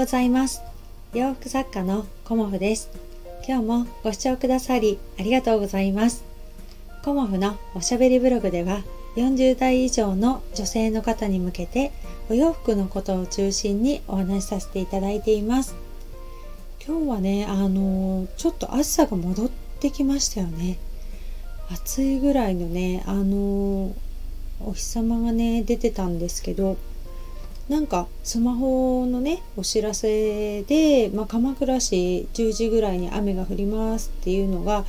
ございます。洋服作家のコモフです。今日もご視聴くださりありがとうございます。コモフのおしゃべりブログでは40代以上の女性の方に向けてお洋服のことを中心にお話しさせていただいています。今日はねあのちょっと暑さが戻ってきましたよね。暑いぐらいのねあのお日様がね出てたんですけどなんかスマホのねお知らせで、まあ、鎌倉市10時ぐらいに雨が降りますっていうのが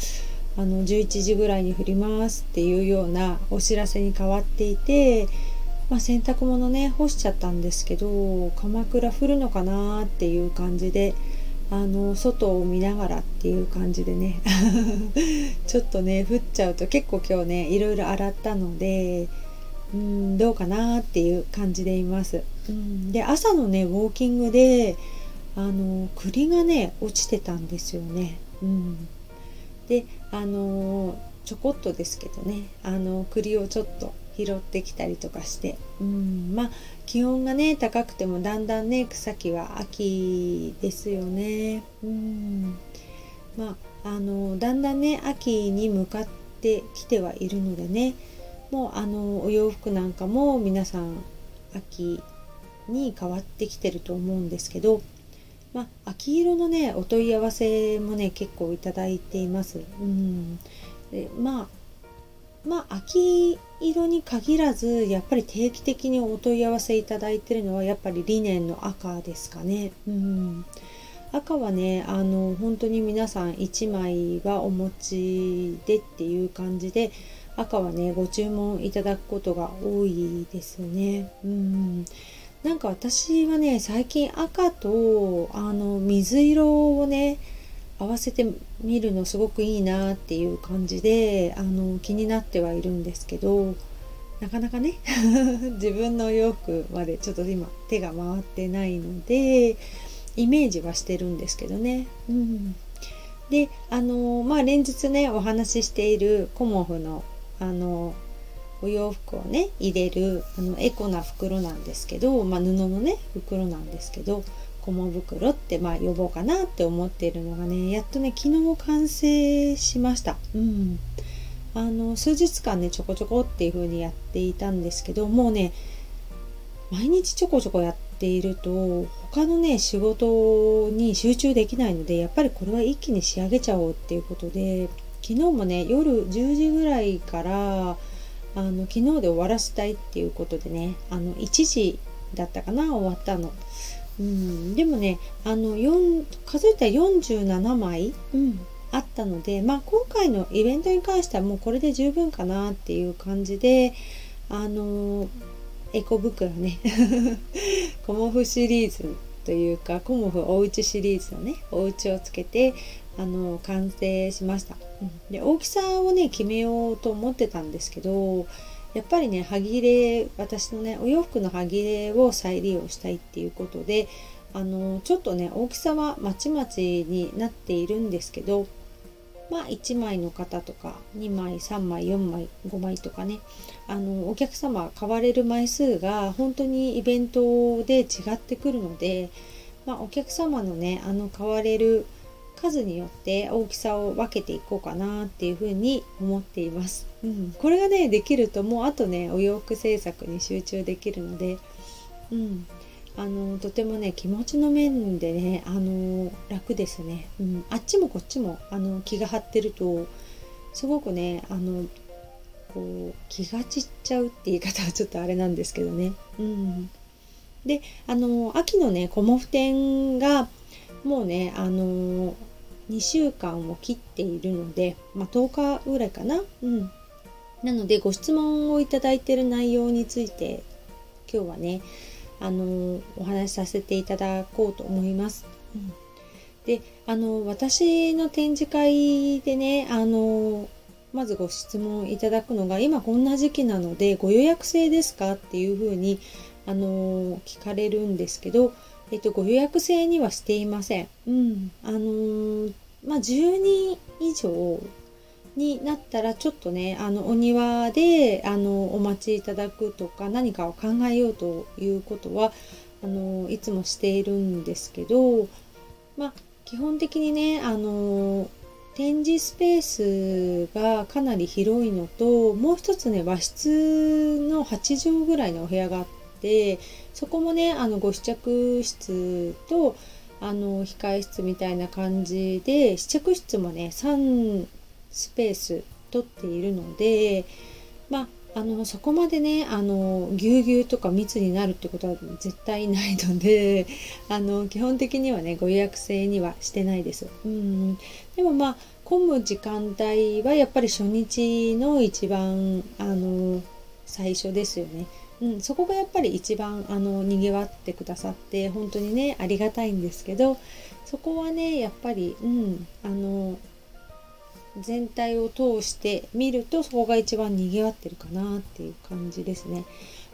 あの11時ぐらいに降りますっていうようなお知らせに変わっていて、まあ、洗濯物ね干しちゃったんですけど鎌倉降るのかなっていう感じであの外を見ながらっていう感じでね ちょっとね降っちゃうと結構今日ねいろいろ洗ったのでうんどうかなっていう感じでいます。うん、で朝のねウォーキングであの栗がね落ちてたんですよね。うん、であのちょこっとですけどねあの栗をちょっと拾ってきたりとかして、うん、まあ気温がね高くてもだんだんね草木は秋ですよね。うんまああのだんだんね秋に向かってきてはいるのでねもうあのお洋服なんかも皆さん秋に変わってきてると思うんですけど、まあ、秋色のねお問い合わせもね結構いただいています。うんでまあまあ秋色に限らずやっぱり定期的にお問い合わせいただいてるのはやっぱりリネンの赤ですかね。うん赤はねあの本当に皆さん1枚はお持ちでっていう感じで赤はねご注文いただくことが多いですね。うんなんか私はね最近赤とあの水色をね合わせてみるのすごくいいなっていう感じであの気になってはいるんですけどなかなかね 自分の洋服までちょっと今手が回ってないのでイメージはしてるんですけどね。うん、であのまあ連日ねお話ししているコモフのあのお洋服をね入れるあのエコな袋なんですけど、まあ、布のね袋なんですけど小物袋ってまあ呼ぼうかなって思っているのがねやっとね昨日完成しました。うんあの数日間ねちょこちょこっていう風にやっていたんですけどもうね毎日ちょこちょこやっていると他のね仕事に集中できないのでやっぱりこれは一気に仕上げちゃおうっていうことで昨日もね夜10時ぐらいからあの昨日で終わらせたいっていうことでねあの1時だったかな終わったの。うん、でもねあの数えたら47枚、うん、あったので、まあ、今回のイベントに関してはもうこれで十分かなっていう感じであのエコ袋ね コモフシリーズというかコモフおうちシリーズのねお家をつけてあの完成しました、うん、で大きさをね決めようと思ってたんですけどやっぱりね歯切れ私のねお洋服の歯切れを再利用したいっていうことであのちょっとね大きさはまちまちになっているんですけどまあ1枚の方とか2枚3枚4枚5枚とかねあのお客様買われる枚数が本当にイベントで違ってくるので、まあ、お客様のねあの買われる数によって大きさを分けていこうかなっていうふうに思っています。うん、これがねできるともうあとねお洋服制作に集中できるので、うん、あのとてもね気持ちの面でねあの楽ですね、うん、あっちもこっちもあの気が張ってるとすごくねあのこう気が散っちゃうって言い方はちょっとあれなんですけどね。うん、であの秋のねコモフ展がもうねあの2週間を切っているので、まあ、10日ぐらいかな。うん。なので、ご質問をいただいている内容について、今日はね、あの、お話しさせていただこうと思います。うん、で、あの、私の展示会でね、あの、まずご質問いただくのが、今こんな時期なので、ご予約制ですか？っていうふうに、あの、聞かれるんですけど、えっと、ご予約制にはしていません。うん。あのー、まあ、10人以上になったらちょっとね、あの、お庭で、あの、お待ちいただくとか、何かを考えようということはあのいつもしているんですけど、まあ、基本的にねあの展示スペースがかなり広いのともう一つね和室の8畳ぐらいのお部屋があってでそこもねあのご試着室とあの控え室みたいな感じで試着室もね3スペース取っているのでまああのそこまでねあのぎゅうぎゅうとか密になるってことは絶対ないのであの基本的にはねご予約制にはしてないです。うんでもまあ混む時間帯はやっぱり初日の一番あの最初ですよね。うん、そこがやっぱり一番あのにぎわってくださって本当にねありがたいんですけどそこはねやっぱり、うん、あの全体を通して見るとそこが一番にぎわってるかなっていう感じですね。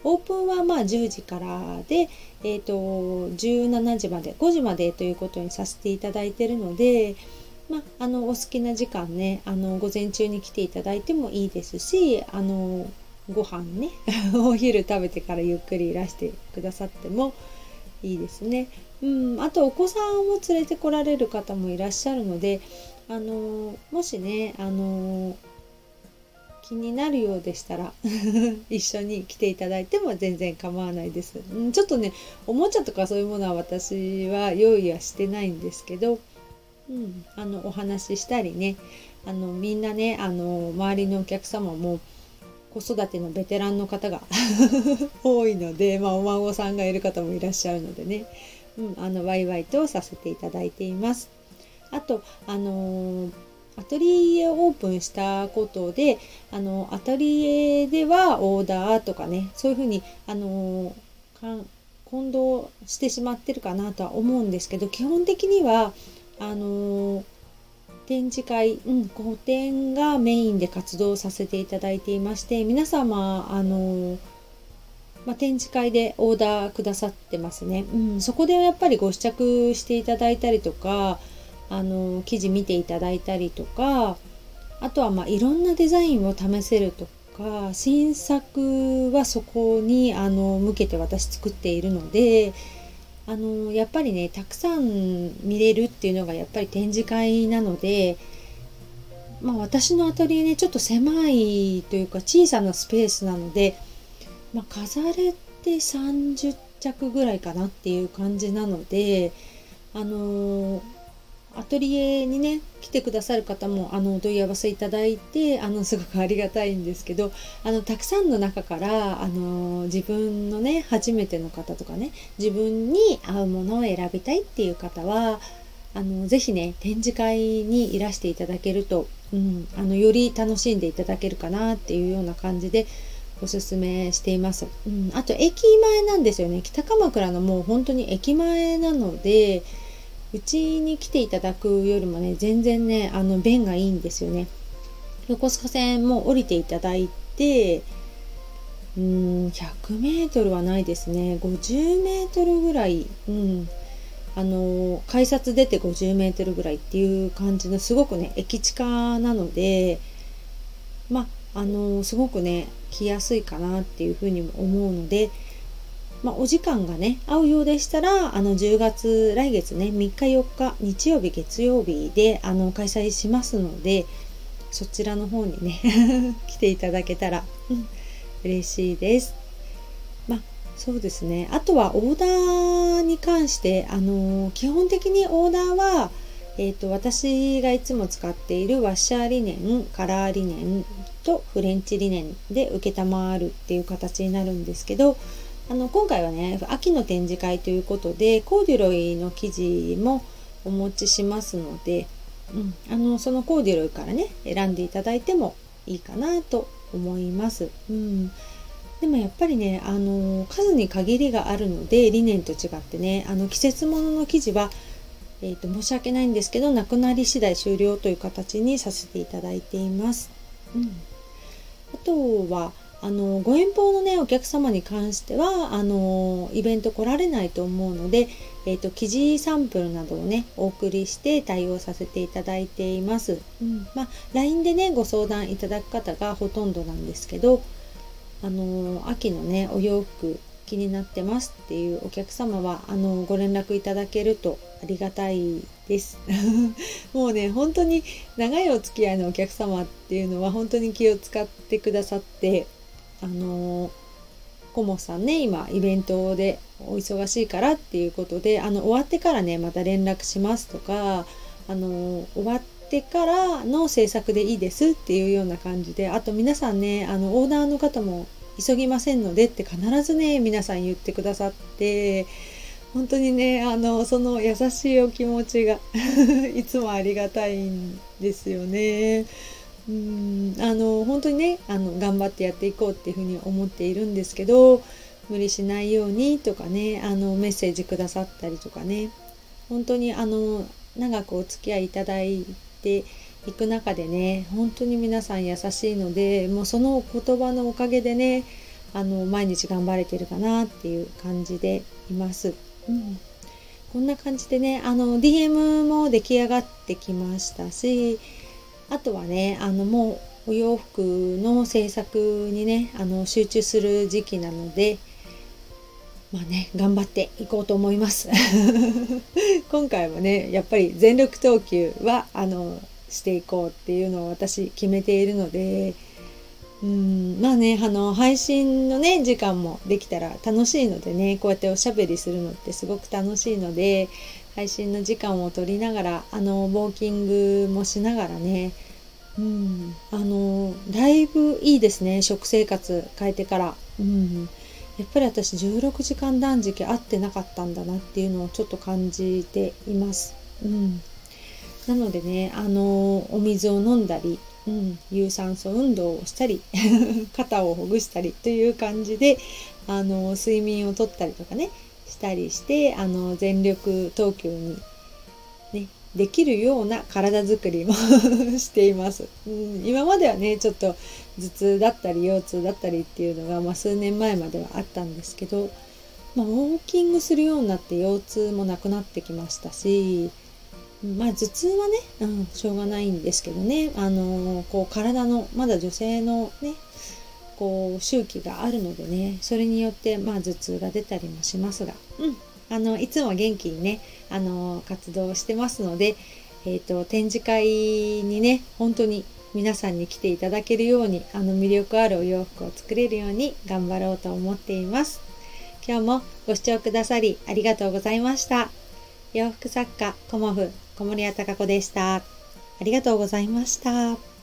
オープンはまあ10時からで、えーと、17時まで5時までということにさせていただいてるので、まあ、あのお好きな時間ねあの午前中に来ていただいてもいいですしあのご飯ね お昼食べてからゆっくりいらしてくださってもいいですね。うん、あとお子さんを連れてこられる方もいらっしゃるのであのもしねあの気になるようでしたら 一緒に来ていただいても全然構わないです。んちょっとねおもちゃとかそういうものは私は用意はしてないんですけど、うん、あのお話ししたりねあのみんなねあの周りのお客様も子育てのベテランの方が 多いので、まあ、お孫さんがいる方もいらっしゃるのでね、うん、あのワイワイとさせていただいています。あと、あのー、アトリエをオープンしたことで、あの、アトリエではオーダーとかね、そういうふうに、あのー、混同してしまってるかなとは思うんですけど、基本的には、あの、展示会、うん、個展がメインで活動させていただいていまして、皆様、あのまあ、展示会でオーダーくださってますね。うん、そこでやっぱりご試着していただいたりとか、あの記事見ていただいたりとかあとはまあいろんなデザインを試せるとか新作はそこにあの向けて私作っているのであのやっぱりねたくさん見れるっていうのがやっぱり展示会なので、まあ、私のアトリエねちょっと狭いというか小さなスペースなので、まあ、飾れて30着ぐらいかなっていう感じなのであのアトリエにね来てくださる方もあのお問い合わせいただいてあのすごくありがたいんですけどあのたくさんの中からあの自分のね初めての方とかね自分に合うものを選びたいっていう方はあのぜひね展示会にいらしていただけると、うん、あのより楽しんでいただけるかなっていうような感じでおすすめしています。うん、あと駅前なんですよね北鎌倉のもう本当に駅前なのでうちに来ていただくよりもね全然ねあの便がいいんですよね。横須賀線も降りていただいてうーん 100m はないですね。50m ぐらい。うん。あの改札出て 50m ぐらいっていう感じのすごくね駅近なのでまあのすごくね来やすいかなっていうふうにも思うのでまあ、お時間がね合うようでしたらあの10月来月ね3日4日日曜日月曜日であの開催しますのでそちらの方にね 来ていただけたら、うん、嬉しいです。まあそうですねあとはオーダーに関してあの基本的にオーダーはえーと、私がいつも使っているワッシャーリネンカラーリネンとフレンチリネンで承るっていう形になるんですけどあの今回はね秋の展示会ということでコーデュロイの生地もお持ちしますので、うん、あのそのコーデュロイからね選んでいただいてもいいかなと思います。うんでもやっぱりね、あの数に限りがあるのでリネンと違ってねあの季節物の生地は、えーと、申し訳ないんですけどなくなり次第終了という形にさせていただいています。うん、あとはあのご遠方のねお客様に関してはあのイベント来られないと思うので、えーと、記事サンプルなどをねお送りして対応させていただいています、うん。まあ、LINE でねご相談いただく方がほとんどなんですけどあの秋のねお洋服気になってますっていうお客様はあのご連絡いただけるとありがたいです。もうね本当に長いお付き合いのお客様っていうのは本当に気を使ってくださってあのコモさんね今イベントでお忙しいからっていうことであの終わってからねまた連絡しますとかあの終わってからの制作でいいですっていうような感じであと皆さんねあのオーナーの方も急ぎませんのでって必ずね皆さん言ってくださって本当にねあのその優しいお気持ちが いつもありがたいんですよね。うんあの本当にねあの頑張ってやっていこうっていうふうに思っているんですけど無理しないようにとかねあのメッセージくださったりとかね本当にあの長くお付き合いいただいていく中でね本当に皆さん優しいのでもうその言葉のおかげでねあの毎日頑張れてるかなっていう感じでいます。うん、こんな感じでねあの DM も出来上がってきましたしあとはねあのもうお洋服の制作にねあの集中する時期なのでまあね頑張っていこうと思います。今回もねやっぱり全力投球はあのしていこうっていうのを私決めているのでうんまあねあの配信のね時間もできたら楽しいのでねこうやっておしゃべりするのってすごく楽しいので配信の時間を取りながらあのウォーキングもしながらねうんあのだいぶいいですね食生活変えてから。うんやっぱり私16時間断食合ってなかったんだなっていうのをちょっと感じています。うん、なのでねあのお水を飲んだり、うん、有酸素運動をしたり 肩をほぐしたりという感じであの睡眠をとったりとかねしたりしてあの全力投球に、ね、できるような体づくりも しています、うん。今まではねちょっと頭痛だったり腰痛だったりっていうのが、まあ、数年前まではあったんですけど、まあ、ウォーキングするようになって腰痛もなくなってきましたしまあ頭痛はね、うん、しょうがないんですけどね、あのこう体のまだ女性のねこう周期があるのでねそれによってまあ頭痛が出たりもしますが、うん、あのいつも元気にねあの活動してますので、えーと、展示会にね本当に皆さんに来ていただけるようにあの魅力あるお洋服を作れるように頑張ろうと思っています。今日もご視聴くださりありがとうございました。洋服作家コモフ小森屋隆子でした。ありがとうございました。